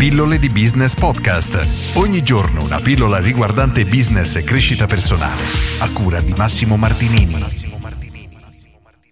Pillole di Business Podcast. Ogni giorno una pillola riguardante business e crescita personale. A cura di Massimo Martinini.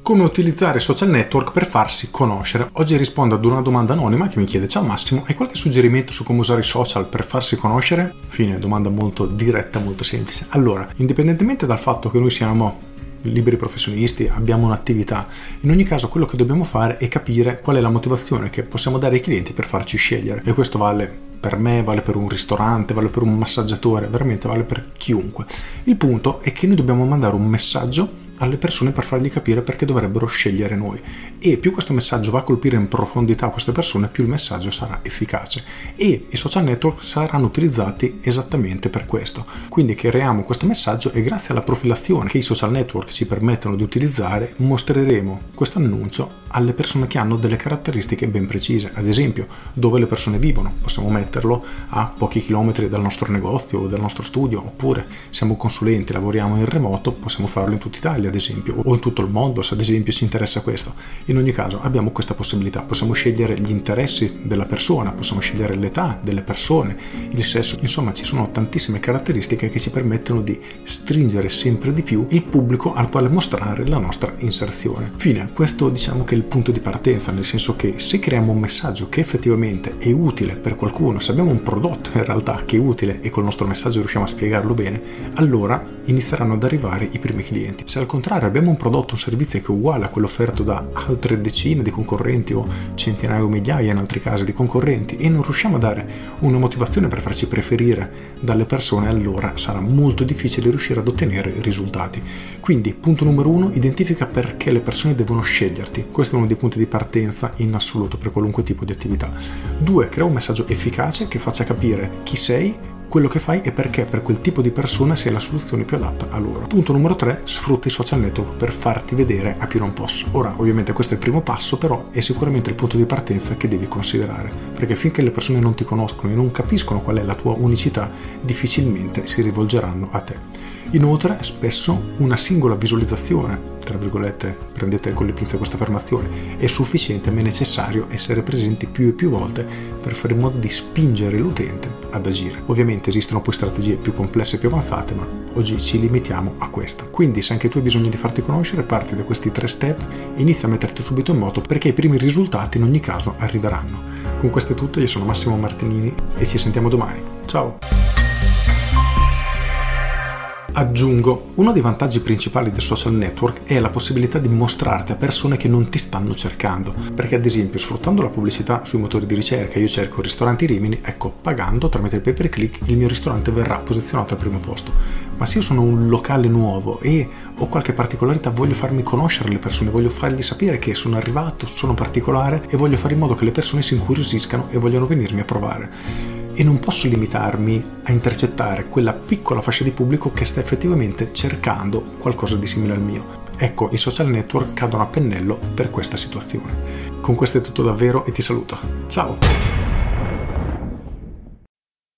Come utilizzare social network per farsi conoscere? Oggi rispondo ad una domanda anonima che mi chiede Ciao Massimo, hai qualche suggerimento su come usare i social per farsi conoscere? Fine, domanda molto diretta, molto semplice. Allora, indipendentemente dal fatto che noi siamo liberi professionisti, abbiamo un'attività. In ogni caso quello che dobbiamo fare è capire qual è la motivazione che possiamo dare ai clienti per farci scegliere e questo vale per me, vale per un ristorante, vale per un massaggiatore, veramente vale per chiunque. Il punto è che noi dobbiamo mandare un messaggio alle persone per fargli capire perché dovrebbero scegliere noi. E più questo messaggio va a colpire in profondità queste persone più il messaggio sarà efficace. E i social network saranno utilizzati esattamente per questo. Quindi creiamo questo messaggio e grazie alla profilazione che i social network ci permettono di utilizzare mostreremo questo annuncio alle persone che hanno delle caratteristiche ben precise. Ad esempio dove le persone vivono. Possiamo metterlo a pochi chilometri dal nostro negozio o dal nostro studio oppure siamo consulenti lavoriamo in remoto possiamo farlo in tutta Italia ad esempio, o in tutto il mondo, se ad esempio ci interessa questo. In ogni caso abbiamo questa possibilità, possiamo scegliere gli interessi della persona, possiamo scegliere l'età delle persone, il sesso, insomma ci sono tantissime caratteristiche che ci permettono di stringere sempre di più il pubblico al quale mostrare la nostra inserzione. Fine, questo diciamo che è il punto di partenza, nel senso che se creiamo un messaggio che effettivamente è utile per qualcuno, se abbiamo un prodotto in realtà che è utile e col nostro messaggio riusciamo a spiegarlo bene, allora inizieranno ad arrivare i primi clienti. Se al contrario abbiamo un prodotto, un servizio che è uguale a quello offerto da altre decine di concorrenti o centinaia o migliaia in altri casi di concorrenti e non riusciamo a dare una motivazione per farci preferire dalle persone, allora sarà molto difficile riuscire ad ottenere risultati. Quindi, punto numero uno, identifica perché le persone devono sceglierti. Questo è uno dei punti di partenza in assoluto per qualunque tipo di attività. Due, crea un messaggio efficace che faccia capire chi sei, quello che fai e perché per quel tipo di persona sei la soluzione più adatta a loro. Punto numero 3, sfrutti i social network per farti vedere a più non posso. Ora, ovviamente questo è il primo passo, però è sicuramente il punto di partenza che devi considerare, perché finché le persone non ti conoscono e non capiscono qual è la tua unicità, difficilmente si rivolgeranno a te. Inoltre, spesso una singola visualizzazione, tra virgolette, prendete con le pinze questa affermazione, è sufficiente ma è necessario essere presenti più e più volte per fare in modo di spingere l'utente ad agire. Ovviamente esistono poi strategie più complesse e più avanzate, ma oggi ci limitiamo a questa. Quindi se anche tu hai bisogno di farti conoscere, parti da questi tre step e inizia a metterti subito in moto perché i primi risultati in ogni caso arriveranno. Con questo è tutto, io sono Massimo Martinini e ci sentiamo domani. Ciao! Aggiungo, uno dei vantaggi principali del social network è la possibilità di mostrarti a persone che non ti stanno cercando, perché ad esempio sfruttando la pubblicità sui motori di ricerca io cerco ristoranti Rimini, ecco, pagando tramite il pay per click il mio ristorante verrà posizionato al primo posto. Ma se io sono un locale nuovo e ho qualche particolarità, voglio farmi conoscere le persone, voglio fargli sapere che sono arrivato, sono particolare e voglio fare in modo che le persone si incuriosiscano e vogliano venirmi a provare e non posso limitarmi a intercettare quella piccola fascia di pubblico che sta effettivamente cercando qualcosa di simile al mio. Ecco, i social network cadono a pennello per questa situazione. Con questo è tutto davvero e ti saluto. Ciao!